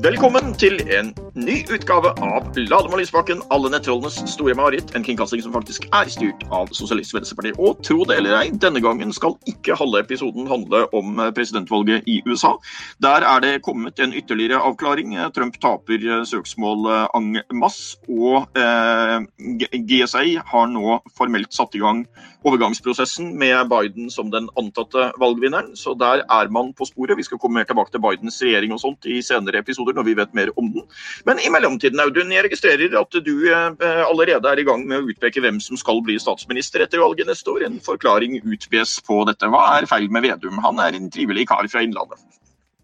Velkommen til en ny utgave av Ladem Lysbakken, alle nettrollenes store mareritt. En kringkasting som faktisk er styrt av Sosialistisk Venstreparti. Og tro det eller ei, denne gangen skal ikke halve episoden handle om presidentvalget i USA. Der er det kommet en ytterligere avklaring. Trump taper søksmål ang masse, og eh, GSA har nå formelt satt i gang overgangsprosessen med Biden som den antatte valgvinneren. Så der er man på sporet. Vi skal komme tilbake til Bidens regjering og sånt i senere episoder når vi vet mer om den. Men i mellomtiden, Audun, jeg registrerer at du eh, allerede er i gang med å utpeke hvem som skal bli statsminister etter valget neste år. En forklaring utbes på dette. Hva er feil med Vedum? Han er en trivelig kar fra Innlandet.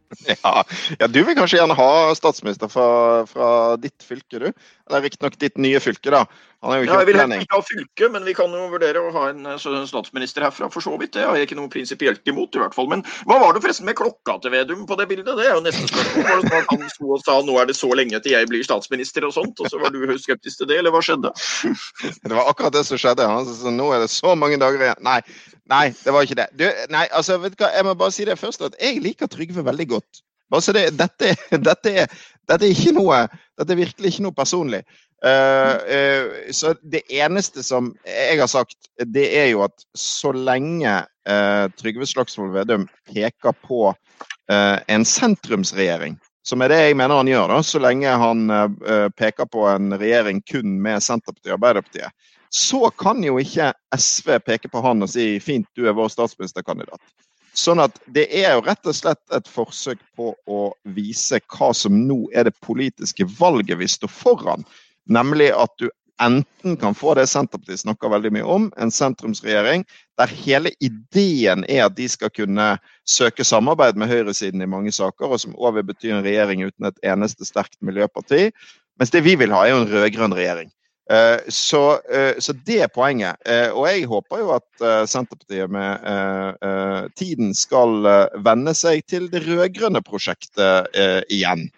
Ja, ja, du vil kanskje gjerne ha statsminister fra, fra ditt fylke, du? Eller riktignok ditt nye fylke, da. ja, jeg vil heller ikke ha fylke, men vi kan jo vurdere å ha en eh, statsminister herfra, for så vidt. Det har jeg ikke noe prinsipielt imot, i hvert fall. Men hva var det forresten med klokka til Vedum på det bildet? Det er jo nesten spørsmål. Var det sånn han sto og sa nå er det så lenge til jeg blir statsminister og sånt, og så var du skeptisk til det, eller hva skjedde? Det var akkurat det som skjedde. Han sa nå er det så mange dager igjen. Nei, Nei, det var ikke det. Du, nei, altså, vet du hva? Jeg må bare si det først, at jeg liker Trygve veldig godt. Altså, det, dette, dette, er, dette, er, noe Dette er virkelig ikke noe personlig. Uh, uh, så det eneste som jeg har sagt, det er jo at så lenge uh, Trygve Slagsvold Vedum peker på en sentrumsregjering, som er det jeg mener han gjør, da, så lenge han peker på en regjering kun med Senterpartiet og Arbeiderpartiet, så kan jo ikke SV peke på han og si 'fint, du er vår statsministerkandidat'. Sånn at det er jo rett og slett et forsøk på å vise hva som nå er det politiske valget vi står foran. Nemlig at du enten kan få det Senterpartiet snakker veldig mye om, en sentrumsregjering der hele ideen er at de skal kunne søke samarbeid med høyresiden i mange saker, og som òg vil bety en regjering uten et eneste sterkt miljøparti. Mens det vi vil ha, er jo en rød-grønn regjering. Eh, så, eh, så, det er poenget. Eh, og jeg håper jo at Senterpartiet med tiden skal venne seg til det rød-grønne prosjektet igjen.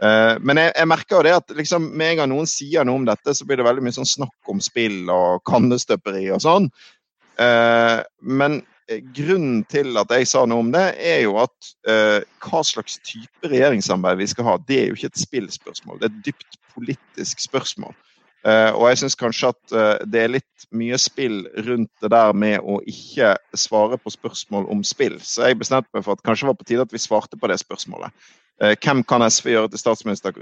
Men jeg, jeg, merker jo det at liksom, med en gang noen sier noe om dette, så blir det veldig mye sånn snakk om spill og kannestøperi og sånn. Men grunnen til at jeg sa noe om det, er jo at hva slags type regjeringssamarbeid vi skal ha, det er jo ikke et spillspørsmål. Det er et dypt politisk spørsmål. Uh, og jeg syns kanskje at uh, det er litt mye spill rundt det der med å ikke svare på spørsmål om spill. Så jeg bestemte meg for at kanskje var på tide at vi svarte på det spørsmålet. Uh, hvem kan SV gjøre til statsminister,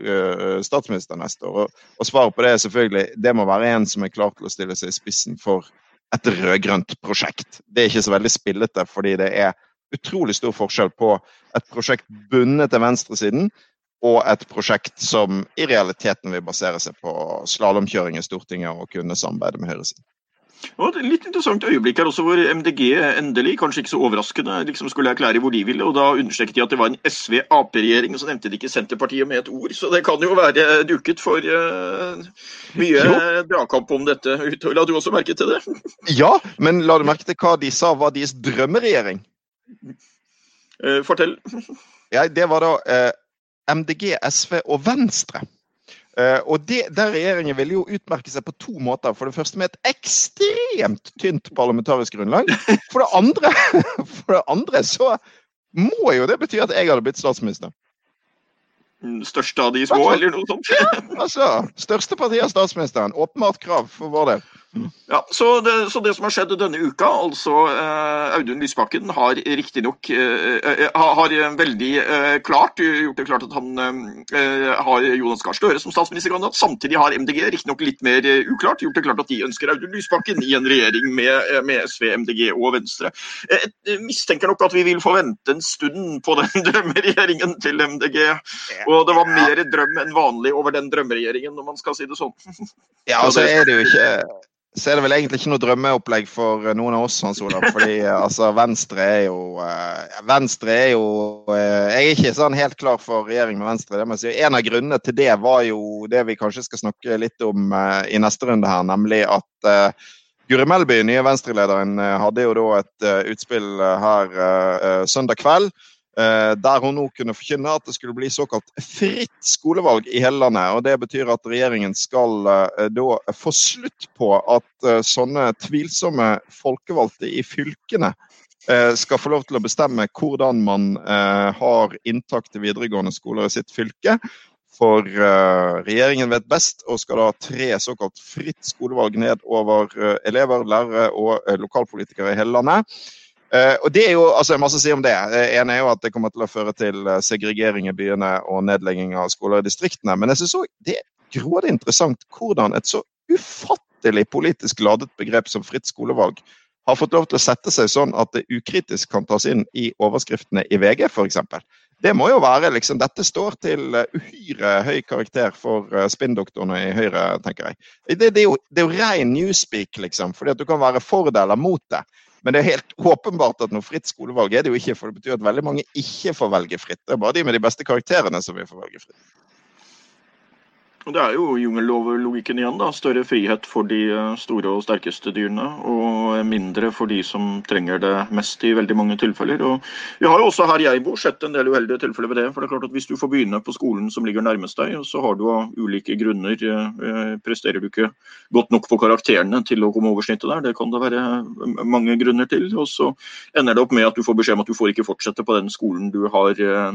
statsminister neste år? Og, svaret på det er selvfølgelig det må være en som er klar til å stille seg i spissen for et rød-grønt prosjekt. Det er ikke så veldig spillete, fordi det er utrolig stor forskjell på et prosjekt bundet til venstresiden og et prosjekt som i realiteten vil basere seg på slalåmkjøring i Stortinget og kunne samarbeide med høyresiden. Og et litt interessant øyeblikk her også, hvor MDG endelig, kanskje ikke så overraskende, liksom skulle erklære hvor de ville. og Da understreket de at det var en SV-Ap-regjering, og så nevnte de ikke Senterpartiet med et ord. Så det kan jo være duket for uh, mye dragkamp om dette. La du også merke til det? ja, men la du merke til hva de sa var deres drømmeregjering? Uh, fortell. ja, det var da uh, MDG, SV og Venstre. Uh, og det, der Regjeringen ville jo utmerke seg på to måter. For det første med et ekstremt tynt parlamentarisk grunnlag. For det andre, for det andre så må jo det bety at jeg hadde blitt statsminister. Største av de små, eller noe sånt? ja, altså. Største parti av statsministeren. Åpenbart krav for vår del. Ja, så det, så det, som har skjedd denne uka, altså eh, Audun Lysbakken har riktignok eh, eh, har veldig eh, klart gjort det klart at han eh, har Jonas Gahr Støre som statsministerkandidat. Samtidig har MDG riktignok litt mer eh, uklart gjort det klart at de ønsker Audun Lysbakken i en regjering med, eh, med SV, MDG og Venstre. Jeg mistenker nok at vi vil få vente en stund på den drømmeregjeringen til MDG. Og det var mer drøm enn vanlig over den drømmeregjeringen, når man skal si det sånn. Ja, altså er det jo ikke så er det vel egentlig ikke noe drømmeopplegg for noen av oss, Hans Olav. Fordi altså, Venstre er jo uh, Venstre er jo uh, Jeg er ikke sånn helt klar for regjering med Venstre. det må jeg si. En av grunnene til det var jo det vi kanskje skal snakke litt om uh, i neste runde her, nemlig at Guri Melby, nye Venstre-lederen, hadde jo da et utspill her søndag kveld Eh, der hun nå kunne forkynne at det skulle bli såkalt fritt skolevalg i hele landet. og Det betyr at regjeringen skal eh, da få slutt på at eh, sånne tvilsomme folkevalgte i fylkene skal få lov til å bestemme hvordan man har inntak til videregående skoler i sitt fylke. For regjeringen vet best og skal da tre såkalt fritt skolevalg ned over elever, lærere og lokalpolitikere i hele landet. Uh, og Det er jo altså, masse å si om det. En er jo at det kommer til å føre til segregering i byene og nedlegging av skoler i distriktene. Men jeg synes også det er grådig interessant hvordan et så ufattelig politisk ladet begrep som fritt skolevalg har fått lov til å sette seg sånn at det ukritisk kan tas inn i overskriftene i VG f.eks. Det må jo være liksom, Dette står til uhyre høy karakter for spinndoktorene i Høyre, tenker jeg. Det, det, er jo, det er jo ren newspeak, liksom. fordi at du kan være for det eller mot det. Men det er helt åpenbart at noe fritt skolevalg er det jo ikke. For det betyr at veldig mange ikke får velge fritt. Det er bare de med de beste karakterene som vil få velge fritt. Det er jo jungellovlogikken igjen. da, Større frihet for de eh, store og sterkeste dyrene, og mindre for de som trenger det mest i veldig mange tilfeller. Og Vi har jo også her jeg bor sett en del uheldige tilfeller ved det. for det er klart at Hvis du får begynne på skolen som ligger nærmest deg, så har du av ulike grunner eh, presterer du ikke godt nok på karakterene til å komme over snittet der. Det kan det være mange grunner til. Og så ender det opp med at du får beskjed om at du får ikke fortsette på den skolen du har, eh,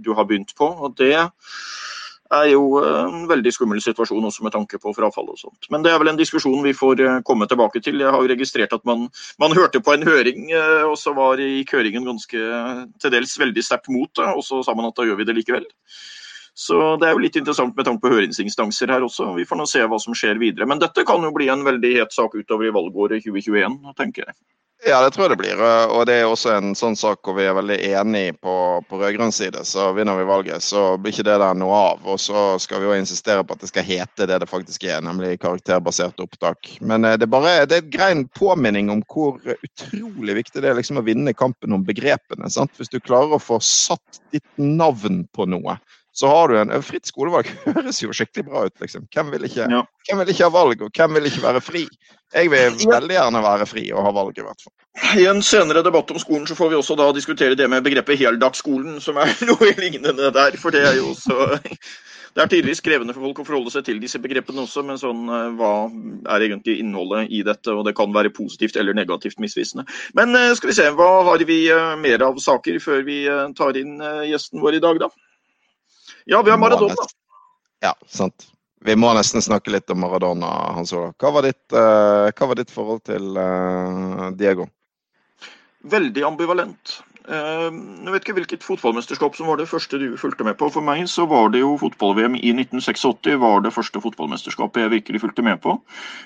du har begynt på. og det er jo eh, en veldig skummel situasjon også med tanke på frafall og sånt. Men det er vel en diskusjon vi får eh, komme tilbake til. Jeg har jo registrert at man, man hørte på en høring, eh, og så var i høringen ganske til dels veldig sterkt mot det, og så sa man at da gjør vi det likevel. Så det er jo litt interessant med tanke på høringsinstanser her også. Vi får nå se hva som skjer videre. Men dette kan jo bli en veldig het sak utover i valgåret 2021, tenker jeg. Ja, det tror jeg det blir. Og det er også en sånn sak hvor vi er veldig enige på, på rød-grønn side. Så vinner vi valget, så blir ikke det der noe av. Og så skal vi jo insistere på at det skal hete det det faktisk er, nemlig karakterbasert opptak. Men eh, det er bare det er et grein påminning om hvor utrolig viktig det er liksom å vinne kampen om begrepene. Sant? Hvis du klarer å få satt ditt navn på noe, så har du en Fritt skolevalg høres jo skikkelig bra ut, liksom. Hvem vil ikke, ja. hvem vil ikke ha valg, og hvem vil ikke være fri? Jeg vil veldig gjerne være fri og ha valg, i hvert fall. I en senere debatt om skolen så får vi også da diskutere det med begrepet heldagsskolen, som er noe lignende der. For det er jo også Det er tydeligvis krevende for folk å forholde seg til disse begrepene også, men sånn, eh, hva er egentlig innholdet i dette? Og det kan være positivt eller negativt misvisende. Men eh, skal vi se, hva har vi eh, mer av saker før vi tar inn gjesten vår i dag, da? Ja, vi har Maradona. Ja, sant. Vi må nesten snakke litt om Maradona, Hans Olav. Hva, var ditt, uh, hva var ditt forhold til uh, Diego? Veldig ambivalent. Ehm, jeg vet ikke hvilket fotballmesterskap som var det første du fulgte med på. For meg så var det jo fotball-VM i 1986 var det første fotballmesterskapet jeg virkelig fulgte med på.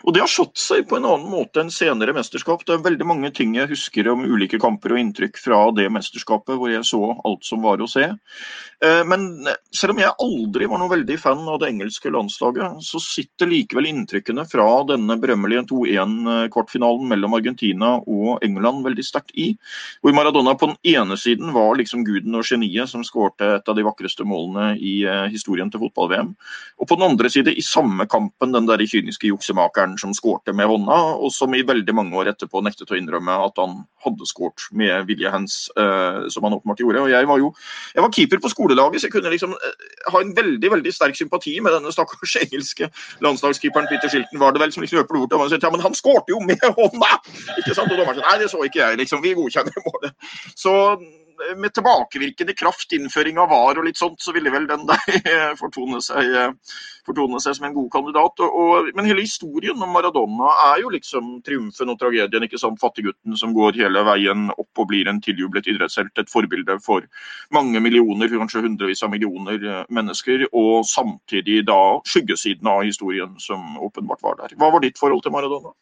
Og det har satt seg på en annen måte enn senere mesterskap. Det er veldig mange ting jeg husker om ulike kamper og inntrykk fra det mesterskapet hvor jeg så alt som var å se. Ehm, men selv om jeg aldri var noe veldig fan av det engelske landslaget, så sitter likevel inntrykkene fra denne berømmelige 2-1-kvartfinalen mellom Argentina og England veldig sterkt i. Hvor Maradona på den ene siden var liksom guden og geniet som skårte et av de vakreste målene i uh, historien til fotball-VM. Og på den andre side, i samme kampen, den der kyniske juksemakeren som skårte med hånda, og som i veldig mange år etterpå nektet å innrømme at han hadde skåret med vilje hands, uh, som han åpenbart gjorde. Og jeg var jo jeg var keeper på skolelaget, så jeg kunne liksom uh, ha en veldig veldig sterk sympati med denne stakkars engelske landslagskeeperen Peter Shilton, var det vel, som liksom løper bort og sier ja, men han skårte jo med hånda! Ikke sant? Og dommeren sier nei, det så ikke jeg, liksom. Vi godkjenner målet. Så Eh, med tilbakevirkende kraft, innføring av VAR og litt sånt, så ville vel den der eh, fortone seg, eh, fortone seg som en god kandidat. Og, og, men hele historien om Maradona er jo liksom triumfen og tragedien. ikke sant? Fattiggutten som går hele veien opp og blir en tiljublet idrettshelt. Et forbilde for mange millioner, kanskje hundrevis av millioner mennesker. Og samtidig da skyggesiden av historien som åpenbart var der. Hva var ditt forhold til Maradona?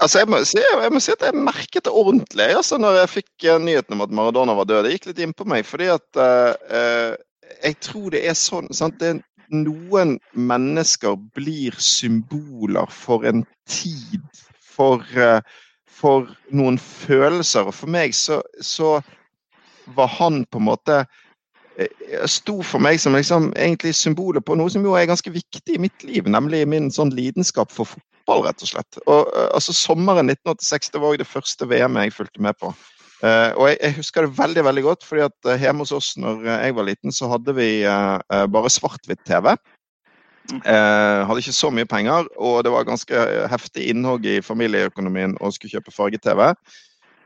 Altså, jeg må, si, jeg må, si, at jeg merket det ordentlig altså, når jeg fikk uh, nyheten om at Maradona var død. Det gikk litt innpå meg. fordi at uh, jeg tror det er sånn sant? Det er Noen mennesker blir symboler for en tid, for, uh, for noen følelser. Og for meg så, så, var han på en måte sto for meg som liksom, egentlig symbolet på noe som jo er ganske viktig i mitt liv, nemlig min sånn lidenskap for fotball fotball, rett og slett. Og, eh, altså, sommeren 1986 det var jo det første VM jeg fulgte med på. Uh, og jeg, jeg, husker det veldig veldig godt, fordi at uh, hjemme hos oss når jeg var liten, så hadde vi uh, bare svart-hvitt-TV. hadde ikke så mye penger, og det var ganske heftig innhogg i familieøkonomien å skulle kjøpe farge-TV.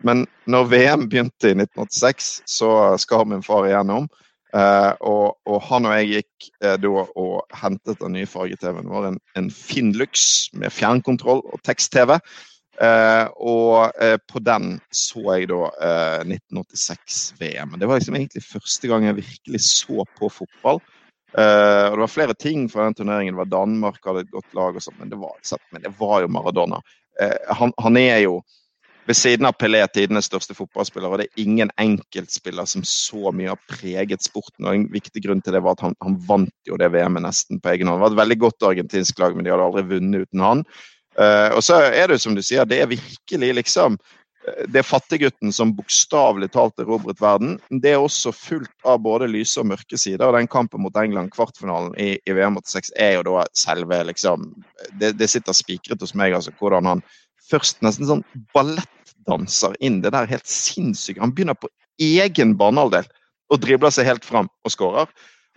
Men når VM begynte i 1986, så skar min far igjennom. Uh, og, og, han og jeg gikk uh, da og hentet den nye farge-TV-en. Var en, en Finnlux med fjernkontroll og tekst-TV. Uh, og på den så jeg da 1986-VM. Det var liksom egentlig første gang jeg virkelig så på fotball. og Det var flere ting fra den turneringen. Det var Danmark hadde et godt lag, og sånt, men, det var, men det var jo Maradona. Han, han, er jo ved siden av Pelé tidenes største fotballspiller, og det er ingen enkeltspiller som så mye har preget sporten. og En viktig grunn til det var at han, han vant jo det VM-et nesten på egen hånd. Det var et veldig godt argentinsk lag, men de hadde aldri vunnet uten han. Uh, og så er det som du sier, det er virkelig liksom eh, det er fattiggutten som bokstavelig talt erobret verden. Det er også fullt av både lyse og mørke sider. og Den kampen mot England, kvartfinalen i, i VM 86, er jo da selve liksom Det, det sitter spikret hos meg, altså, hvordan han først nesten sånn ballettdanser inn det der helt sinnssykt. Han begynner på egen banehalvdel og dribler seg helt fram og skårer.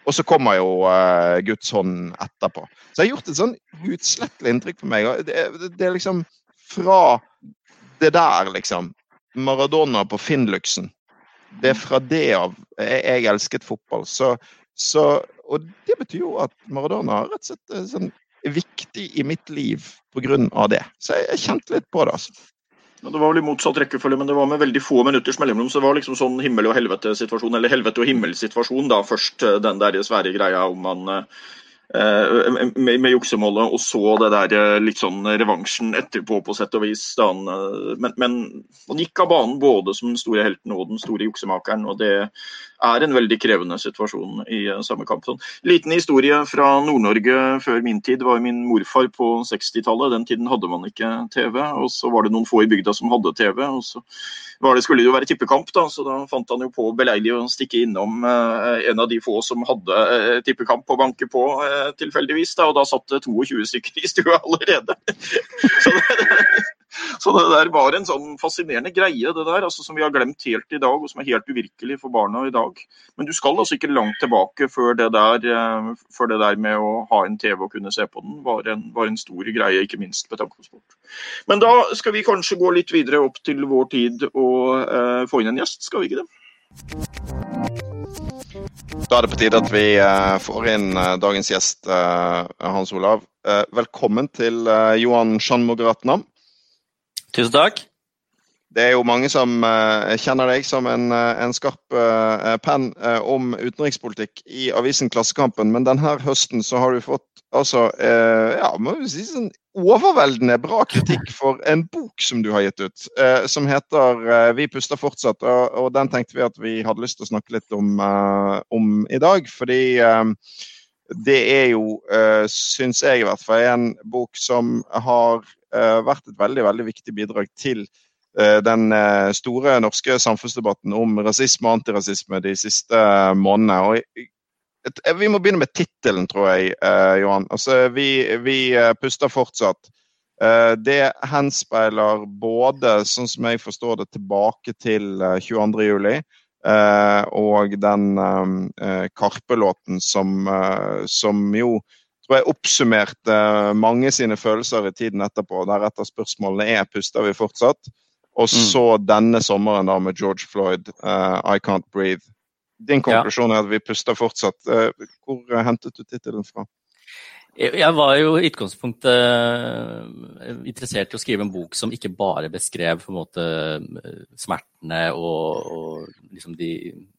Og så kommer jo uh, Guds hånd etterpå. Så det har gjort et sånn utslettelig inntrykk på meg. Det, det, det, er liksom fra det der, liksom. Maradona på Finnluxen. Det er fra det av jeg, jeg elsket fotball. Så, så, og det betyr jo at Maradona har rett og slett eh, sånn, viktig i mitt liv pga. det. Så jeg, kjente litt på det. altså. Det var vel i motsatt rekkefølge, men det var med veldig få minutters mellomrom. Så det var liksom sånn himmel og helvete-situasjon, eller helvete og himmel-situasjon, da. Først eh, den der svære greia om man eh, Eh, med, med juksemålet, og så det der eh, litt sånn revansjen etterpå, på sett og vis. Eh, men, men, han gikk av banen både som den store helten og den store juksemakeren, og det er en veldig krevende situasjon i samme kamp. Sånn. Liten historie fra Nord-Norge før min tid var min morfar på 60-tallet. Den tiden hadde man ikke TV, og så var det noen få i bygda som hadde TV. og så det, skulle det jo være tippekamp, da, så da fant han jo på beleilig å stikke innom eh, en av de få som hadde eh, tippekamp å banke på, eh, tilfeldigvis. Da, og da satt det 22 stykker i stua allerede. så det, så det der var en sånn fascinerende greie, det der, altså, som vi har glemt helt i dag, og som er helt uvirkelig for barna i dag. Men du skal altså ikke langt tilbake før det der, eh, før det der med å ha en TV og kunne se på den, var en, var en stor greie, ikke minst med tanke på sport. Men da skal vi kanskje gå litt videre opp til vår tid og eh, få inn en gjest, skal vi ikke det? Da er det på tide at vi uh, får inn uh, dagens gjest, Hans Olav. velkommen til Johan Sjanmogaratnam. Tusen takk. Det er jo mange som uh, kjenner deg som en, uh, en skarp uh, penn om utenrikspolitikk i avisen Klassekampen, men denne høsten så har du fått altså, ja, må vi si sånn overveldende bra kritikk for en bok som du har gitt ut, som heter 'Vi puster fortsatt'. Og, og, den tenkte vi at vi hadde lyst til å snakke litt om, om i dag, fordi det er jo, uh, syns jeg i hvert fall, en bok som har uh, vært et veldig, veldig viktig bidrag til uh, den store norske samfunnsdebatten om rasisme og antirasisme de siste månedene. Og vi må begynne med tittelen, tror jeg, Johan. Altså, vi, vi puster fortsatt. Det henspeiler både, sånn som jeg forstår det, tilbake til 22.07. juli. og den eh, Karpe-låten som, eh, som, jo tror jeg oppsummerte mange sine følelser i tiden etterpå. Deretter spørsmålene er puster vi fortsatt. Og mm. så mm. denne sommeren da med George Floyd, I Can't Breathe. Din konklusjon er at vi puster fortsatt. Hvor hentet du tittelen fra? Jeg var jo i utgangspunktet eh, interessert i å skrive en bok som ikke bare beskrev måte smertene og, og liksom de,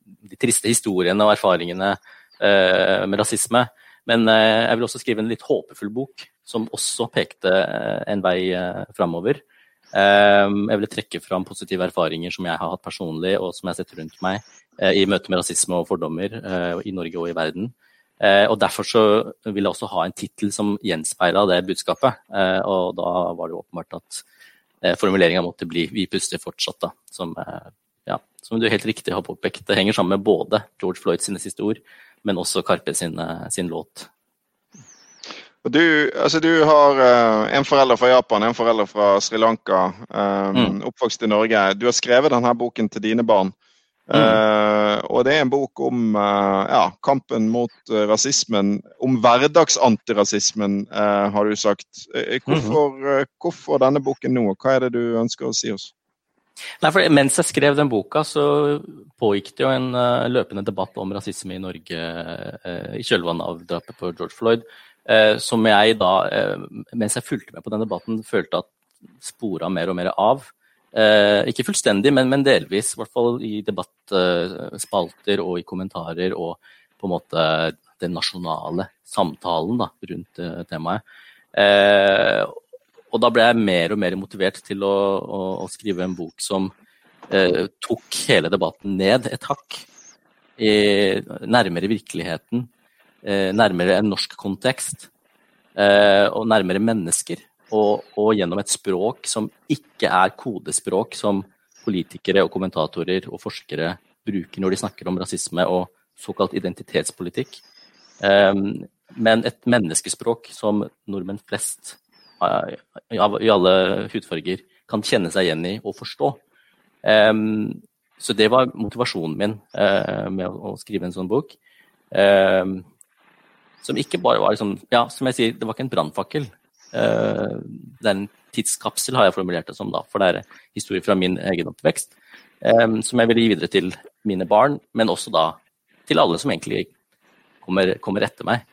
de, triste historiene og erfaringene eh, med rasisme. Men eh, jeg vil også skrive en litt håpefull bok som også pekte eh, en vei eh, framover. Eh, jeg ville trekke fram positive erfaringer som jeg har hatt personlig, og som jeg har sett rundt meg i møte med rasisme og fordommer i Norge og i verden. Og Derfor så vil jeg også ha en tittel som gjenspeila det budskapet. Og da var det åpenbart at formuleringa måtte bli 'vi puster fortsatt', da. Som, ja, som, du helt riktig har påpekt. Det henger sammen med både George Floyd sine siste ord, men også Karpe sin, sin låt. Du, altså du, har uh, en forelder fra Japan, en forelder fra Sri Lanka, um, oppvokst i Norge. Du har skrevet denne boken til dine barn. Mm. Uh, og det er en bok om uh, ja, kampen mot uh, rasismen, om hverdagsantirasismen, har du sagt. Hvorfor, mm. hvorfor, denne boken nå? Hva er det du ønsker å si oss? Nei, for Mens jeg skrev den boka, så pågikk det jo en uh, løpende debatt om rasisme i Norge uh, i kjølvannet av drapet på George Floyd, uh, som jeg da, mens jeg fulgte med på den debatten, følte at spora mer og mer av. ikke fullstendig, men, men, delvis. I hvert fall i debattspalter og i kommentarer og på en måte den nasjonale samtalen da, rundt temaet. Og da ble jeg mer og mer motivert til å, å, å skrive en bok som eh, tok hele debatten ned et hakk. I, nærmere virkeligheten, eh, nærmere en norsk kontekst eh, og nærmere mennesker. Og, og, gjennom et språk som ikke er kodespråk som politikere og kommentatorer og forskere bruker når de snakker om rasisme og såkalt identitetspolitikk. Eh, men et menneskespråk som nordmenn flest i alle hudfarger kan kjenne seg igjen i og forstå. Um, så det var motivasjonen min uh, med å, å, skrive en sånn bok. Um, som ikke bare var liksom, ja, som jeg sier, det var ikke en brannfakkel. Uh, det er en tidskapsel, har jeg formulert det som, da, for det er historier fra min egen oppvekst. Um, som jeg vil gi videre til mine barn, men også da til alle som egentlig kommer, kommer etter meg.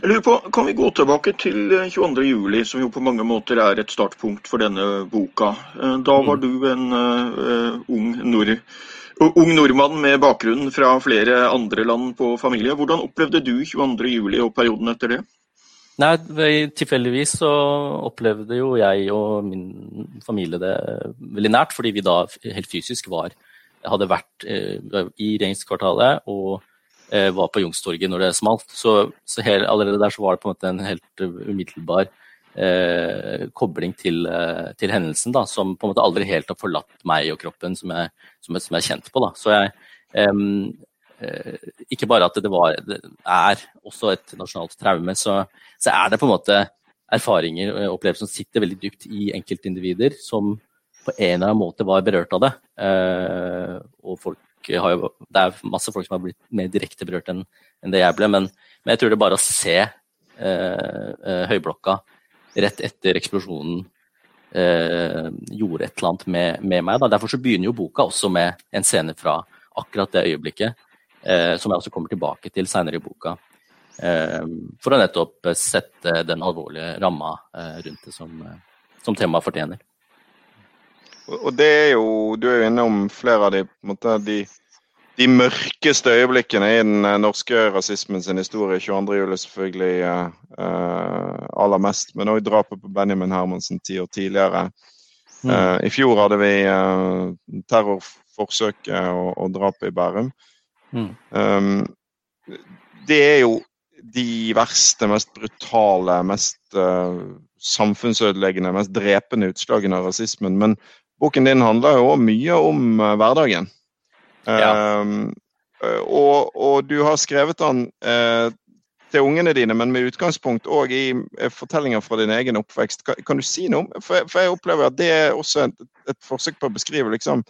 Jeg lurer på, Kan vi gå tilbake til 22.07, juli, som jo på mange måter er et startpunkt for denne boka. Eh, da var mm. du en uh, ung, nord, ung, nordmann med bakgrunn fra flere andre land på familie. Hvordan opplevde du 22.07 og perioden etter det? Nei, Tilfeldigvis så opplevde jo jeg og min familie det veldig nært, fordi vi da helt fysisk var hadde vært i regjeringskvartalet og Eh, var på Youngstorget når det smalt. Så, så helt, allerede der så var det på en måte en helt umiddelbar eh, kobling til, eh, til, hendelsen, da, som på en måte aldri helt har forlatt meg og kroppen, som jeg, som jeg, som jeg er kjent på. Da. Så jeg eh, Ikke bare at det, var, det er også et nasjonalt traume, så, så, er det på en måte erfaringer og opplevelser som sitter veldig dypt i enkeltindivider, som på en eller annen måte var berørt av det. Eh, og folk har jo, det er masse folk som har blitt mer direkte berørt enn en det jeg ble, men, men, jeg tror det er bare å se eh, eh, Høyblokka rett etter eksplosjonen eh, gjorde et eller annet med, med meg. Da. Derfor så begynner jo boka også med en scene fra akkurat det øyeblikket, eh, som jeg også kommer tilbake til seinere i boka. Eh, for å nettopp sette den alvorlige ramma eh, rundt det som, som temaet fortjener. Og det er jo, Du er jo innom flere av de, måte, de, de mørkeste øyeblikkene i den eh, norske rasismen sin historie. 22.07. selvfølgelig uh, aller mest, men òg drapet på Benjamin Hermansen ti år tidligere. Mm. Uh, I fjor hadde vi uh, terrorforsøket og, og drapet i Bærum. Mm. Um, det er jo de verste, mest brutale, mest samfunnsødeleggende, mest drepende utslagene av rasismen. Men boken din handler jo mye om uh, hverdagen. Ja. Uh, og, og, du har skrevet den uh, til ungene dine, men med utgangspunkt òg i fortellinger fra din egen oppvekst. Kan, kan du si noe om for, for, jeg opplever at det er også et, et forsøk på å beskrive liksom,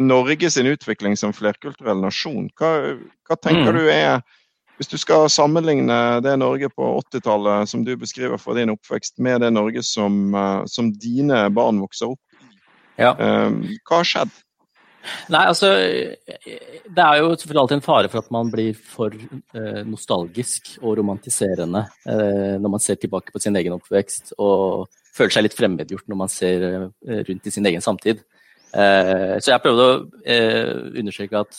Norge sin utvikling som flerkulturell nasjon. Hva, hva tenker mm. du er hvis du skal sammenligne det Norge på 80-tallet som du beskriver fra din oppvekst, med det Norge som, som dine barn vokser opp ja. Ehm, hva har skjedd? Nei, altså Det er jo selvfølgelig alltid en fare for at man blir for eh, nostalgisk og romantiserende eh, når man ser tilbake på sin egen oppvekst og føler seg litt fremmedgjort når man ser eh, rundt i sin egen samtid. Så jeg prøvde å understreke at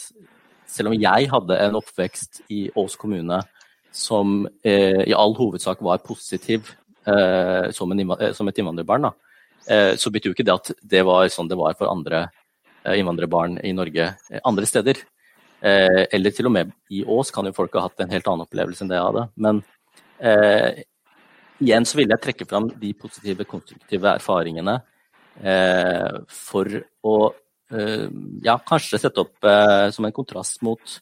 selv om jeg hadde en oppvekst i Ås kommune som i all hovedsak var positiv som, et innvandrerbarn, da, så betyr jo ikke det at det var sånn det var for andre eh, innvandrerbarn i Norge eh, andre steder. Eller til og med i Ås kan jo folk ha hatt en helt annen opplevelse enn det jeg hadde. Men eh, igjen så vil jeg trekke fram de positive, konstruktive erfaringene eh, for å eh, ja, kanskje sette opp som en kontrast mot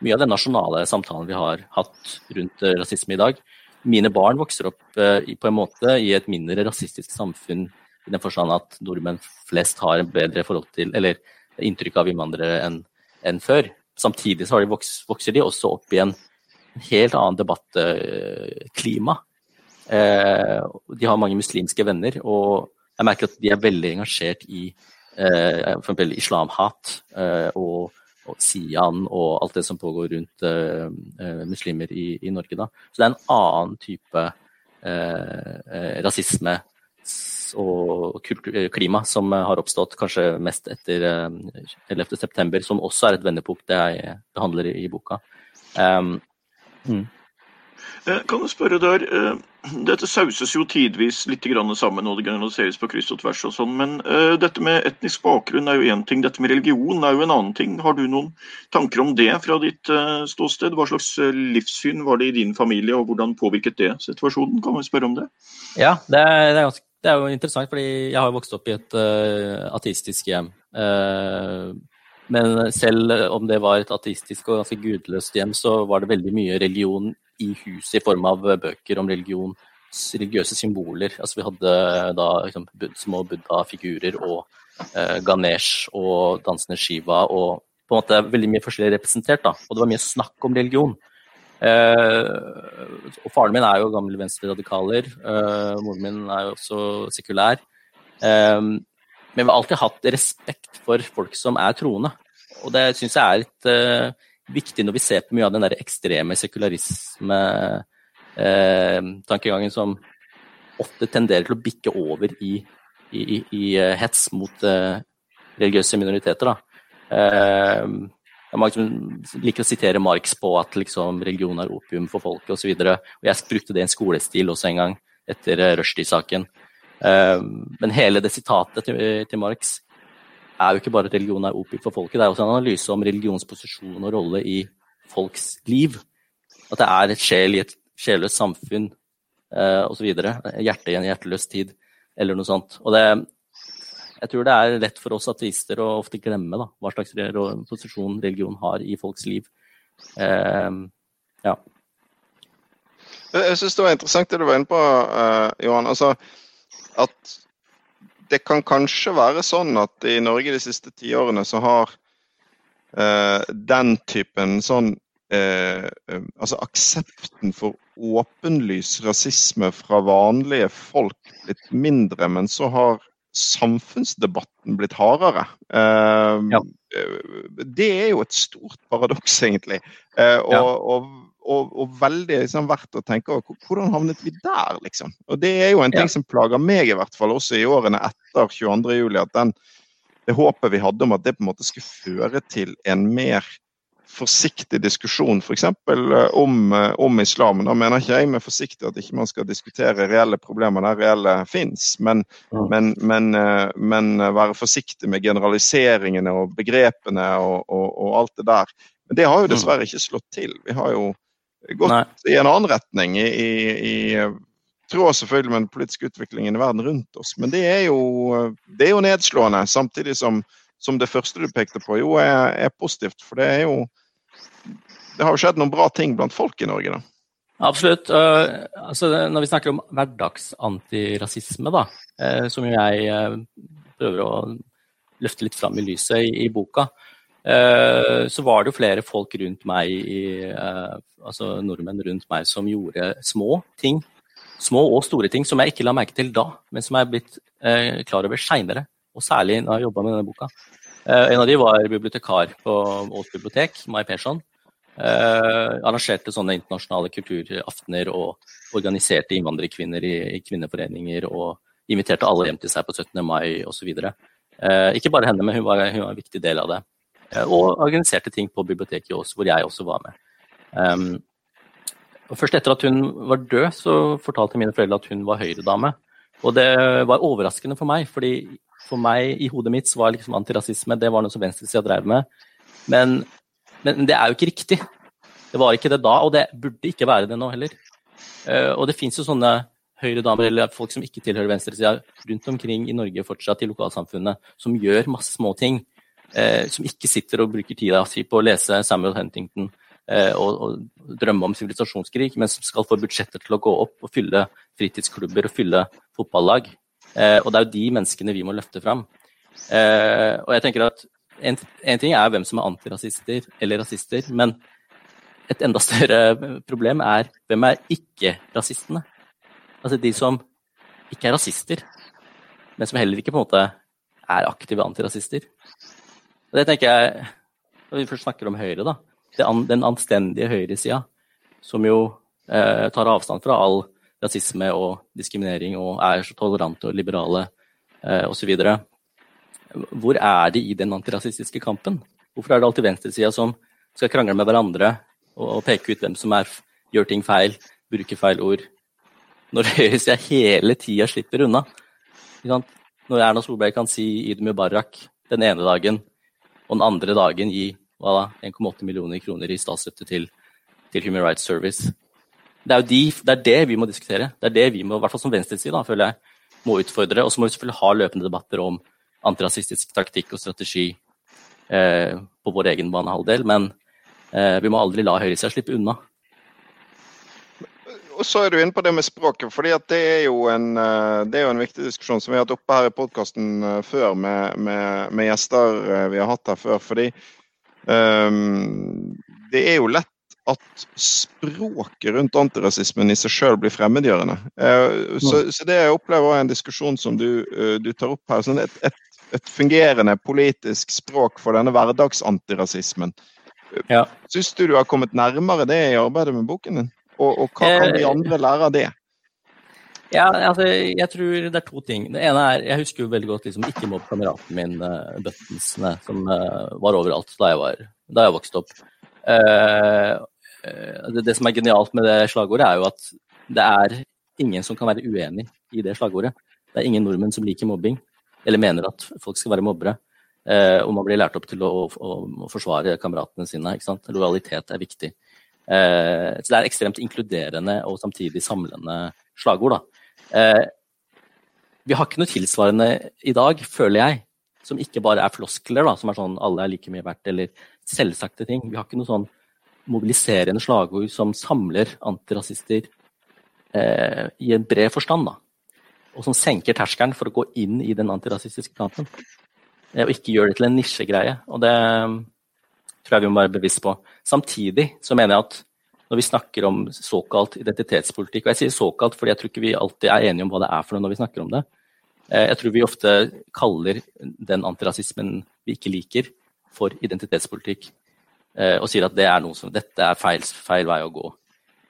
mye av den nasjonale samtalen vi har hatt rundt rasisme i dag mine barn vokser opp eh, på en måte i et mindre rasistisk samfunn i den forstand at nordmenn flest har en bedre forhold til, eller inntrykk av innvandrere enn en før. Samtidig så de vokst, vokser de også opp i en helt annen debattklima. Eh, de har mange muslimske venner, og jeg merker at de er veldig engasjert i eh, for eksempel islamhat eh, og, Sian og alt det som pågår rundt eh muslimer i, i, Norge. Da. Så det er en annen type eh, rasisme og klima som har oppstått kanskje mest etter 11.9., som også er et vendepunkt det jeg behandler i, i boka. Um, mm. Kan du spørre der, Dette sauses jo tidvis litt sammen, og det generaliseres på kryss og tvers, og sånn, men uh, dette med etnisk bakgrunn er jo én ting, dette med religion er jo en annen ting. Har du noen tanker om det fra ditt uh, ståsted? Hva slags livssyn var det i din familie, og hvordan påvirket det situasjonen? Kan vi spørre om det? Ja, det er, det er, ganske, det er jo interessant, fordi jeg har vokst opp i et uh, ateistisk hjem. men selv om det var et ateistisk og ganske gudløst hjem, så var det veldig mye religion i huset i form av bøker om religion, religiøse symboler. Altså Vi hadde da liksom, små buddha-figurer og eh, Ganesh og dansende Shiva og på en måte veldig mye forskjellig representert. da, Og det var mye snakk om religion. Eh, og Faren min er jo gammel venstreradikaler. Eh, moren min er jo også sekulær. Eh, men vi har alltid hatt respekt for folk som er troende. Og det syns jeg er litt eh, viktig når vi ser på mye av den der ekstreme sekularisme-tankegangen eh, som ofte tenderer til å bikke over i, i, i, i eh, hets mot eh, religiøse minoriteter. Eh, jeg liker å sitere Marx på at liksom, religion er opium for folket osv. Jeg brukte det i en skolestil også en gang, etter uh, Rushdie-saken. Uh, men hele det sitatet til, til Marx er jo ikke bare at religion er opium for folket, det er også en analyse om religionsposisjon og rolle i folks liv. At det er et sjel i et sjelløst samfunn eh, osv. Hjerte i en hjerteløs tid, eller noe sånt. Og det, jeg tror det er lett for oss ateister å ofte glemme da, hva slags posisjon religion har i folks liv. Eh, ja. Jeg syns det var interessant det du var inne på, uh, Johan. Altså, at det kan kanskje være sånn at i Norge de siste tiårene så har eh, den typen sånn eh, eh, Altså aksepten for åpenlys rasisme fra vanlige folk blitt mindre, men så har samfunnsdebatten blitt hardere. Eh, ja. Eh, det er jo et stort paradoks, egentlig. Eh, og, ja. og og, og, veldig liksom, verdt å tenke over hvordan havnet vi der, liksom. Og Det er jo en ting ja. som plager meg, i hvert fall også i årene etter 22.07. At den, det håpet vi hadde om at det på en måte skulle føre til en mer forsiktig diskusjon f.eks. For om, eh, om islam. Da mener ikke jeg med forsiktig at ikke man skal diskutere reelle problemer der reelle fins, men, mm. men, men, eh, men, være forsiktig med generaliseringene og begrepene og, og, og alt det der. Men det har jo mm. dessverre ikke slått til. Vi har jo gått Nei. i en annen retning. I, i, i tråd selvfølgelig med den politiske utviklingen i verden rundt oss. Men det er jo, det er jo nedslående, samtidig som, som, det første du pekte på, jo er, er, positivt. For det er jo Det har jo skjedd noen bra ting blant folk i Norge, da. Absolutt. Altså, når vi snakker om hverdagsantirasisme, da, uh, som jeg uh, prøver å løfte litt fram i lyset i, i boka, Eh, så var det jo flere folk rundt meg, eh, altså nordmenn rundt meg, som gjorde små ting. Små og store ting som jeg ikke la merke til da, men som jeg er blitt eh, klar over seinere. Og særlig når jeg jobba med denne boka. En av de var bibliotekar på Ås bibliotek, Mai Persson. arrangerte sånne internasjonale kulturaftener og organiserte innvandrerkvinner i, i kvinneforeninger og inviterte alle hjem til seg på 17. mai osv. Eh, ikke bare henne, men hun var, hun var, en viktig del av det. Eh, og organiserte ting på biblioteket også, hvor jeg også var med. Um, og Først etter at hun var død, så fortalte mine foreldre at hun var høyredame. Og det var overraskende for meg, fordi for meg i hodet mitt var liksom antirasisme det var noe som venstresida drev med. Men, men, det er jo ikke riktig. Det var ikke det da, og det burde ikke være det nå heller. Uh, og det fins jo sånne høyredamer eller folk som ikke tilhører venstresida rundt omkring i Norge fortsatt, i lokalsamfunnet, som gjør masse små ting eh, som ikke sitter og bruker tida si på å lese Samuel Huntington eh, og, og, drømme om sivilisasjonskrig, men som skal få budsjetter til å gå opp og fylle fritidsklubber og fylle fotballag. Eh, og det er jo de menneskene vi må løfte fram. Eh, og jeg tenker at en, en, ting er hvem som er antirasister eller rasister, men et enda større problem er hvem er ikke-rasistene? Altså de som ikke er rasister, men som heller ikke på en måte er aktive antirasister. Og det tenker jeg, Når vi først snakker om Høyre, da. Den anstendige høyresida, som jo eh, tar avstand fra all rasisme og diskriminering og er så tolerante og liberale eh, osv. Hvor er de i den antirasistiske kampen? Hvorfor er det alltid venstresida som skal krangle med hverandre og, og peke ut hvem som er, gjør ting feil, bruker feil ord? Når høyresida hele tida slipper unna. Når Erna Solberg kan si Eid Mubarak den ene dagen, og den andre dagen gi 1,8 millioner kroner i statsstøtte til, til Human Rights Service. Det er jo de, det, er det vi må diskutere. Det er det vi må, i hvert fall som venstreside, føler jeg, må utfordre. Og så må vi selvfølgelig ha løpende debatter om antirasistisk taktikk og strategi eh, på vår egen banehalvdel, men eh, vi må aldri la høyresida slippe unna. Og så er du inne på det med språket, fordi det er, en, eh, det er jo en viktig diskusjon som vi har hatt oppe her i podkasten eh, før med, med, med, gjester eh, vi har hatt her før. fordi um, det er jo lett at språket rundt antirasismen i seg sjøl blir fremmedgjørende. Uh, så, så, det jeg opplever er en diskusjon som du, uh, du tar opp her. Sånn et, et, et, fungerende politisk språk for denne hverdagsantirasismen. Ja. Syns du du har kommet nærmere det i arbeidet med boken din? Og, og hva kan de eh, andre lære av det? Ja, altså, jeg tror det er to ting. Det ene er, Jeg husker jo veldig godt liksom, ikke mobb kameraten min, uh, Buttonsene, som uh, var overalt da jeg, var, da jeg vokste opp. Uh, det, det, som er genialt med det slagordet, er jo at det er ingen som kan være uenig i det slagordet. Det er ingen nordmenn som liker mobbing, eller mener at folk skal være mobbere. og man blir lært opp til å, å, å forsvare kameratene sine. ikke sant? Lojalitet er viktig. Eh, så det er ekstremt inkluderende og samtidig samlende slagord. Eh, vi har ikke noe tilsvarende i dag, føler jeg, som ikke bare er floskler, da, som er sånn alle er like mye verdt, eller selvsagte ting. Vi har ikke noe sånn mobiliserende slagord som samler antirasister eh, i en bred forstand. da. Og som senker terskelen for å gå inn i den antirasistiske kampen. Eh, og ikke gjør det til en nisjegreie. Og det, tror jeg vi må være bevisst på. Samtidig så mener jeg at når vi snakker om såkalt identitetspolitikk, og jeg sier såkalt fordi jeg tror ikke vi alltid er enige om hva det er for noe når vi snakker om det. Eh, jeg tror vi ofte kaller den antirasismen vi ikke liker, for identitetspolitikk. Eh, og sier at det er som, dette er feil, feil vei å gå.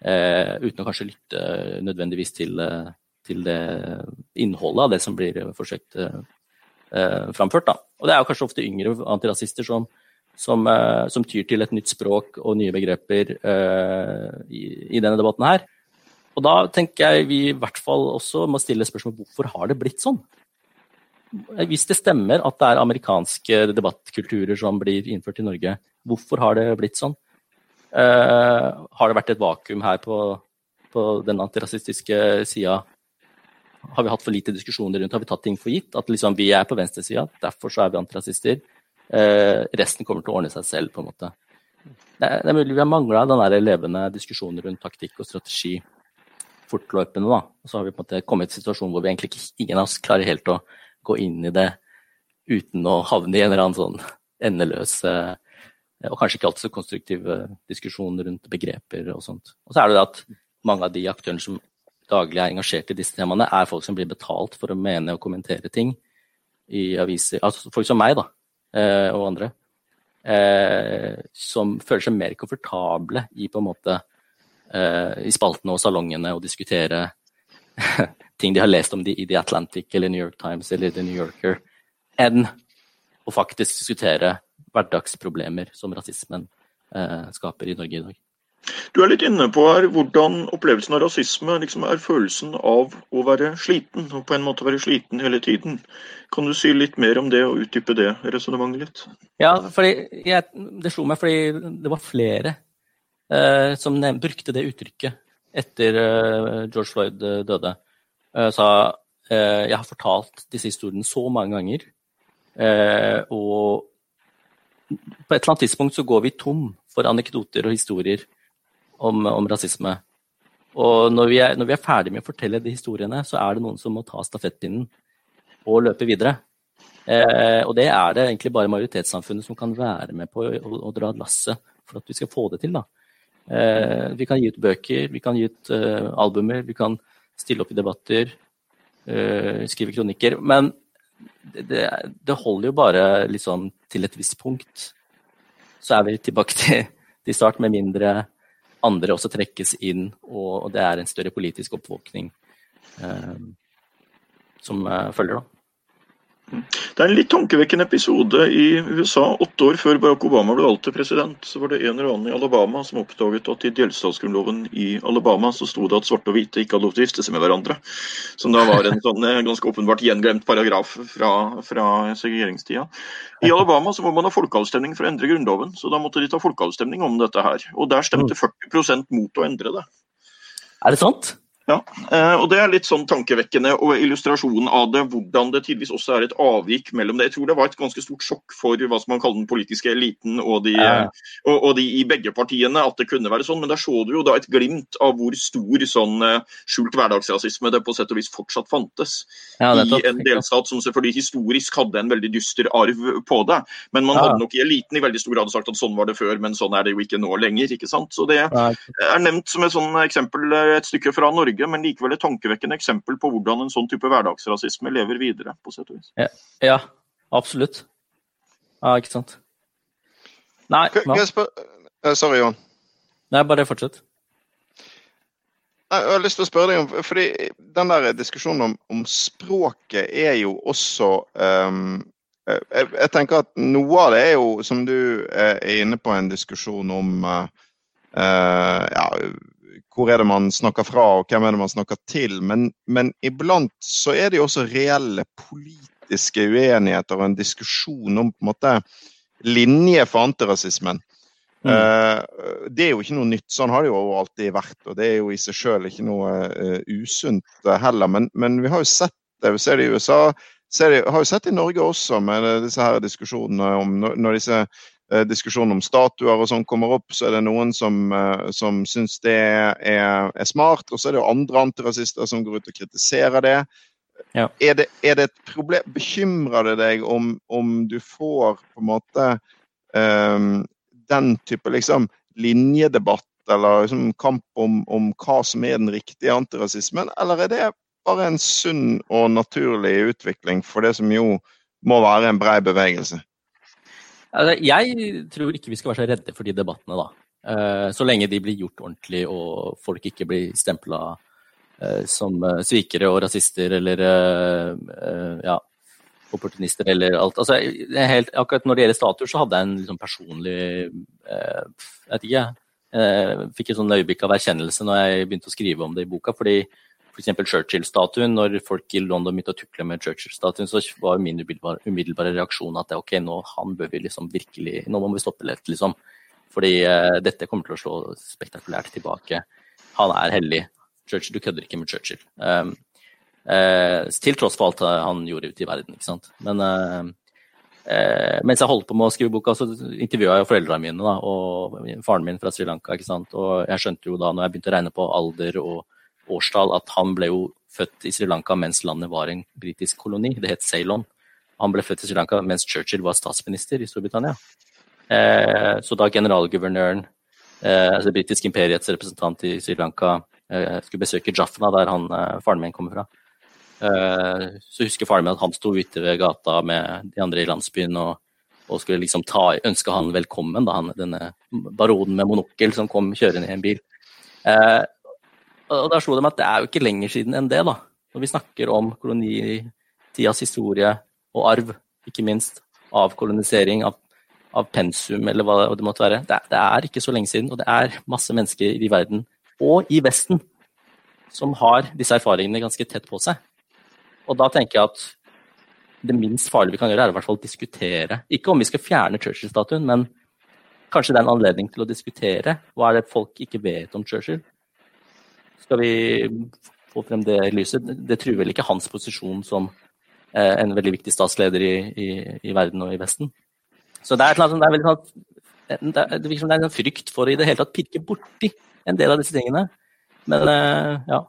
Eh, uten å kanskje lytte nødvendigvis til, til det innholdet av det som blir forsøkt framført. Da. Og det er jo kanskje ofte yngre antirasister som som, eh, som, tyr til et nytt språk og nye begreper uh, i, i, denne debatten her. Og da tenker jeg vi i hvert fall også må stille spørsmål hvorfor har det blitt sånn? Hvis det stemmer at det er amerikanske debattkulturer som blir innført i Norge, hvorfor har det blitt sånn? Uh, har det vært et vakuum her på, på den antirasistiske sida? Har vi hatt for lite diskusjoner rundt? Har vi tatt ting for gitt? At liksom vi er på venstresida, derfor så er vi antirasister. Eh, resten kommer til å ordne seg selv, på en måte. Det er, det er mulig vi har mangla den der levende diskusjonen rundt taktikk og strategi fortløpende. da. Og så har vi på en måte kommet i en situasjon hvor vi egentlig ikke, ingen av oss klarer helt å gå inn i det uten å havne i en eller annen sånn endeløs eh, og kanskje ikke alltid så konstruktive diskusjoner rundt begreper og sånt. Og så er det det at mange av de aktørene som daglig er engasjert i disse temaene, er folk som blir betalt for å mene og kommentere ting i aviser. Altså folk som meg, da. Eh, og andre, eh, som føler seg mer komfortable i måte eh, i spaltene og salongene og diskutere ting de har lest om de i The Atlantic eller New York Times eller The New Yorker, enn å faktisk diskutere hverdagsproblemer som rasismen skaper i Norge i dag. Du er litt inne på her hvordan opplevelsen av rasisme liksom er følelsen av å være sliten, og på en måte være sliten hele tiden. Kan du si litt mer om det og utdype det resonnementet litt? Ja, jeg, det slo meg fordi det var flere eh, som brukte det uttrykket etter eh, George Floyd eh, døde. Eh, sa eh, jeg har fortalt disse historiene så mange ganger, eh, og på et eller annet tidspunkt så går vi tom for anekdoter og historier om, om rasisme. Og når vi, er, når vi, er, ferdige med å fortelle de historiene, så er det noen som må ta stafettpinnen og løpe videre. Eh, og det er det egentlig bare majoritetssamfunnet som kan være med på å, å dra lasset for at vi skal få det til. Eh, vi kan gi ut bøker, vi kan gi ut uh, albumer, vi kan stille opp i debatter, uh, skrive kronikker. Men det, det, holder jo bare liksom til et visst punkt. Så er vi tilbake til, til start, med mindre andre også trekkes inn, og, det er en større politisk oppvåkning eh, som eh, følger. da. Det er en litt tankevekkende episode i USA. Åtte år før Barack Obama ble valgt til president, så var det en eller annen i Alabama som oppdaget at i delstatsgrunnloven i Alabama så sto det at svarte og hvite ikke hadde lov til å gifte seg med hverandre. Som da var en sånn eh, ganske åpenbart gjenglemt paragraf fra, fra segregeringstida. I Alabama så må man ha folkeavstemning for å endre grunnloven, så da måtte de ta folkeavstemning om dette her. Og der stemte 40% mot å endre det. Er det sant? Ja, eh, og Det er litt sånn tankevekkende og illustrasjonen av det, hvordan det tidvis også er et avvik mellom det. Jeg tror det var et ganske stort sjokk for hva som man kaller den politiske eliten og de, ja. og, og de, i begge partiene at det kunne være sånn, men der så du jo da et glimt av hvor stor sånn eh, skjult hverdagsrasisme det på sett og vis fortsatt fantes. Ja, I en delstat som selvfølgelig historisk hadde en veldig dyster arv på det. Men man ja. hadde nok i eliten i veldig stor grad sagt at sånn var det før, men sånn er det jo ikke nå lenger. ikke sant? Så Det er nevnt som et sånn eksempel eh, et stykke fra Norge Norge, men likevel et tankevekkende eksempel på hvordan en sånn type hverdagsrasisme lever videre. på sett og vis. Ja, ja absolutt. Ja, ikke sant. Nei, hva? Eh, sorry, Johan. Nei, bare fortsett. Jeg har lyst til å spørre deg om, fordi Den der diskusjonen om, om språket er jo også um, jeg, jeg, tenker at Noe av det er jo, som du er inne på, en diskusjon om uh, uh, ja, hvor er det man snakker fra, og hvem er det man snakker til. Men, men iblant så er det jo også reelle politiske uenigheter og en diskusjon om på en måte linje for antirasismen. Mm. Uh, det er jo ikke noe nytt, sånn har det jo alltid vært. Og det er jo i seg sjøl ikke noe uh, usunt uh, heller. Men, men, vi har jo sett det, vi ser det i USA, ser det, har jo sett det i Norge også med disse her diskusjonene om når, når disse Eh, diskusjon om statuer og sånn kommer opp, så er det noen som, eh, som syns det er, er, smart. Og så er det jo andre antirasister som går ut og kritiserer det. Ja. Er, det er det et problem Bekymrer det deg om, om du får på en måte um, den type liksom linjedebatt eller liksom kamp om, om hva som er den riktige antirasismen, eller er det bare en sunn og naturlig utvikling for det som jo må være en brei bevegelse? Altså, jeg tror ikke vi skal være så redde for de debattene, da. Uh, så lenge de blir gjort ordentlig og folk ikke blir stempla eh, som uh, svikere og rasister eller ja, opportunister eller alt. Altså, helt, akkurat når det gjelder statuer, så hadde jeg en liksom, personlig Jeg vet ikke, jeg fikk et sånn øyeblikk av erkjennelse når jeg begynte å skrive om det i boka. fordi f.eks. Churchill-statuen. Når folk i London begynte å tukle med Churchill-statuen, så var min umiddelbare, umiddelbare reaksjon at ok, nå vi liksom virkelig Nå må vi stoppe litt, liksom. Fordi uh, dette kommer til å slå spektakulært tilbake. Han er hellig. Churchill, du kødder ikke med Churchill. Um, uh, til tross for alt han gjorde ute i verden, ikke sant. Men uh, mens jeg holdt på med å skrive boka, så intervjua jeg foreldrene mine da, og faren min fra Sri Lanka. ikke sant? Og jeg skjønte jo da, når jeg begynte å regne på alder og årstall at han ble jo født i Sri Lanka mens landet var en britisk koloni. Det het Ceylon. Han ble født i Sri Lanka mens Churchill var statsminister i Storbritannia. Eh, så da generalguvernøren, eh, altså det britiske imperiets representant i Sri Lanka, eh, skulle besøke Jaffna, der han, eh, faren min kommer fra, eh, så husker faren min at han sto ute ved gata med de andre i landsbyen og, og skulle liksom ta, ønske han velkommen, da, han, denne baronen med monokkel som kom kjørende i en bil. Og da slo det meg at det er jo ikke lenger siden enn det, da. Når vi snakker om kolonitidas historie og arv, ikke minst, av kolonisering, av, av pensum eller hva det måtte være. Det, det, er ikke så lenge siden, og det er masse mennesker i verden, og i Vesten, som har disse erfaringene ganske tett på seg. Og da tenker jeg at det minst farlige vi kan gjøre, er i hvert fall å diskutere. Ikke om vi skal fjerne Churchill-statuen, men kanskje det er en anledning til å diskutere hva er det folk ikke vet om Churchill. Skal vi få frem det lyset? Det truer vel ikke hans posisjon som eh, en veldig viktig statsleder i, i, i, verden og i Vesten. Så det er, sånn, det er sånn det, er, det virker som det er en frykt for å i det hele tatt pirke borti en del av disse tingene. Men eh, ja.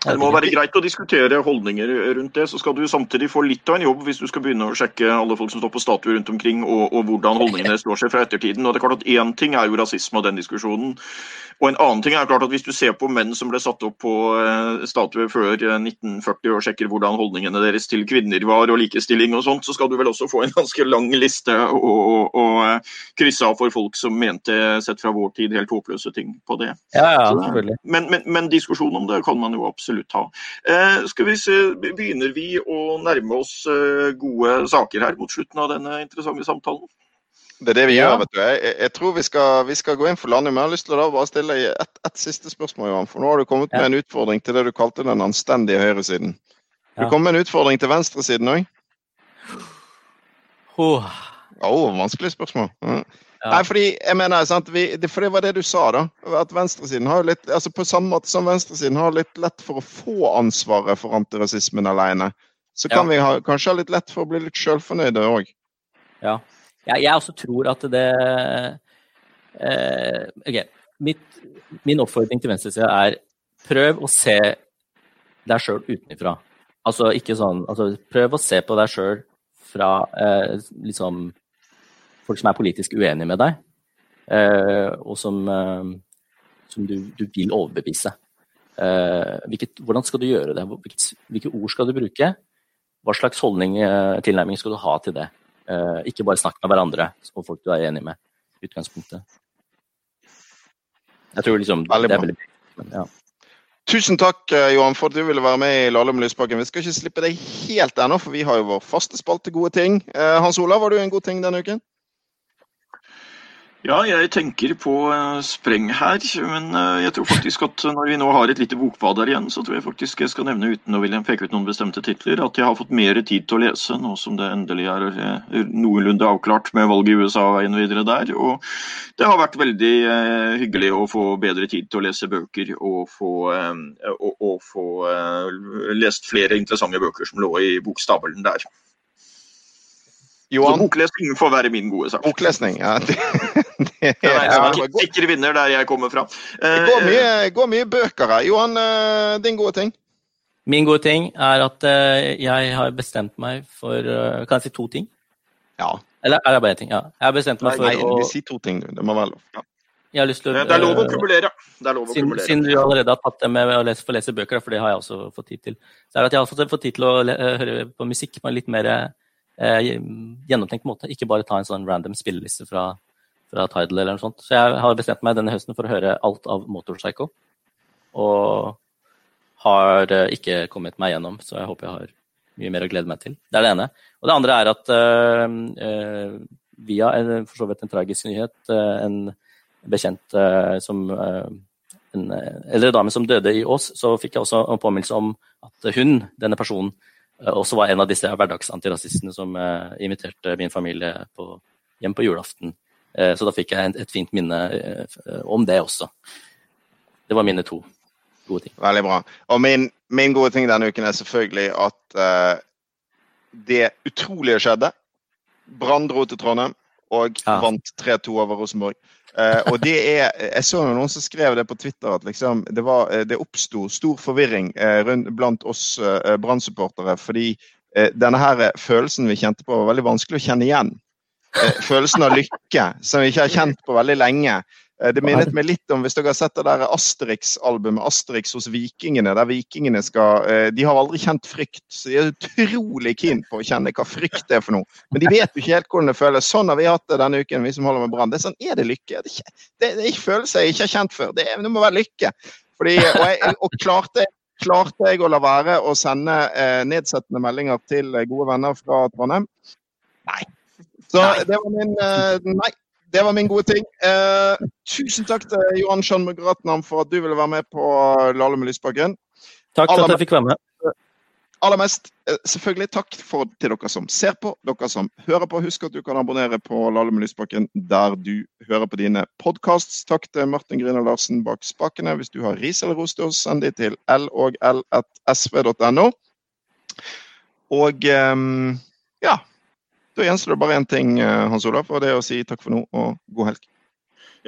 Det må være greit å diskutere holdninger rundt det. Så skal du samtidig få litt av en jobb hvis du skal begynne å sjekke alle folk som står på statuer rundt omkring, og, og hvordan holdningene står seg fra ettertiden. Og det er klart at Én ting er jo rasisme og den diskusjonen. Og en annen ting er klart at Hvis du ser på menn som ble satt opp på eh, statuer før 1940 eh, og sjekker hvordan holdningene deres til kvinner var og likestilling og sånt, så skal du vel også få en ganske lang liste å krysse av for folk som mente, sett fra vår tid, helt håpløse ting på det. Ja, ja, selvfølgelig. Men, men, men diskusjon om det kan man jo absolutt ha. Eh, skal vi se, Begynner vi å nærme oss eh, gode saker her mot slutten av denne interessante samtalen? Det er det vi ja. gjør, vet du. Jeg, jeg tror vi skal, vi skal, gå inn for landing, men jeg har lyst til å bare stille ett et siste spørsmål, Johan. For nå har du kommet med en utfordring til det du kalte den anstendige høyresiden. Du kom med en utfordring til venstresiden òg? Oh. oh, vanskelig spørsmål. Mm. Ja. Nei, fordi jeg mener, sant, vi, det, for det var det du sa, da. At venstresiden har litt altså På samme måte som venstresiden har litt lett for å få ansvaret for antirasismen alene, så kan ja. vi ha, kanskje ha litt lett for å bli litt sjølfornøyde òg. Ja. Jeg, jeg også tror at det eh, okay. Mitt, min oppfordring til venstresida er prøv å se deg sjøl utenfra. Altså ikke sånn altså, Prøv å se på deg sjøl fra eh, liksom folk som er politisk uenige med deg, eh, og som, eh, som du, du, vil overbevise. Eh, hvilket, hvordan skal du gjøre det? Hvilket, hvilke ord skal du bruke? Hva slags holdning, eh, tilnærming skal du ha til det? Uh, ikke bare snakk med hverandre og folk du er enig med. utgangspunktet. Jeg tror liksom veldig det er veldig ja. Tusen takk, eh, Johan, for at du ville være med i Lahlum Lysbakken. Vi skal ikke slippe deg helt ennå, for vi har jo vår faste spalte Gode ting. Uh, Hans Olav, var du en god ting denne uken? Ja, jeg tenker på uh, spreng her. Men uh, jeg tror faktisk at når vi nå har et lite bokbad her igjen, så tror jeg faktisk jeg skal nevne, uten å ville peke ut noen bestemte titler, at jeg har fått mer tid til å lese nå som det endelig er noenlunde avklart med valget i USA og veien videre der. Og det har vært veldig hyggelig å få bedre tid til å lese bøker og få, og, og få lest flere interessante bøker som lå i bokstabelen der. Johan? Så boklesning får være min gode sak. Boklesning, ja. Det, det, er ja. sikker vinner der jeg kommer fra. Det går mye, går mye bøker her. Johan, eh, din gode ting? Min gode ting er at eh, jeg har bestemt meg for eh, Kan jeg si to ting? Ja. Eller er det bare én ting? Ja. Jeg har bestemt meg for nei, nei, å si to ting, Det må være lov. Ja. Å, det er lov å kumulere. Siden, siden, du allerede har tatt det med å lese, få lese bøker, for det har jeg også fått tid til, så er det at jeg har fått, fått tid til å høre på musikk på en litt mer eh, gjennomtenkt måte. Ikke bare ta en sånn random spilleliste fra, fra, Tidal eller noe sånt. Så jeg har bestemt meg denne høsten for å høre alt av Motorpsycho. Og har eh, ikke kommet meg gjennom, så jeg håper jeg har mye mer å glede meg til. Det er det ene. Og det andre er at uh, via en, for så vidt en tragisk nyhet, uh, en bekjent uh, som en eldre dame som døde i Ås, så fikk jeg også en påminnelse om at hun, denne personen, Eh, også var en av disse hverdagsantirasistene som eh, inviterte min familie på, hjem på julaften. Eh, så da fikk jeg et fint minne om det også. Det var mine to gode ting. Veldig bra. Og min, min gode ting denne uken er selvfølgelig at uh, det utrolige skjedde. Brann dro til Trondheim og ja. vant 3-2 over Rosenborg. Uh, og det er, Jeg så noen som skrev det på Twitter at liksom, det, var, det oppsto stor forvirring uh, rundt, blant oss uh, Brann-supportere. Fordi denne her følelsen vi kjente på, var veldig vanskelig å kjenne igjen. følelsen av lykke, som vi ikke har kjent på veldig lenge. Eh, det minnet meg litt om hvis dere har sett det der Asterix-albumet Asterix hos vikingene. der vikingene skal, eh, De har aldri kjent frykt, så de er utrolig keen på å kjenne hva frykt er for noe. Men de vet jo ikke helt hvordan det føles. Sånn har vi hatt det denne uken, vi som holder med Brann. Det er sånn, er det lykke? Det er, ikke, følelse jeg ikke har kjent før. Det, er, det må være lykke. Fordi, og, jeg, og klarte, klarte, jeg å la være å sende eh, nedsettende meldinger til gode venner fra Trondheim? Nei. Så det var min eh, Nei det var min gode ting. Eh, tusen takk til Johan Sjan Mugratnam for at du ville være med på Lahlum Lysbakken. Takk for at jeg fikk være med. Aller mest, eh, selvfølgelig takk for, til dere som ser på, dere som hører på. Husk at du kan abonnere på Lahlum Lysbakken der du hører på dine podkasts. Takk til Martin Griner Larsen bak spakene. Hvis du har ris eller ros til oss, send de til logl.sv.no. Og um, ja, da gjenstår det bare én ting, eh, Hans Olav, og det er å si takk for nå og god helg.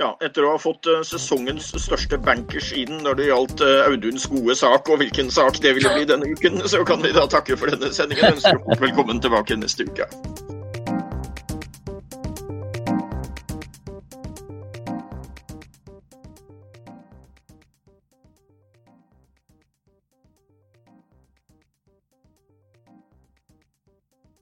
Ja, etter å ha fått uh, sesongens største bankers inn når det gjaldt uh, Auduns gode sak, og hvilken sak det ville bli denne uken, så kan vi da takke for denne sendingen. Ønsker velkommen tilbake neste uke.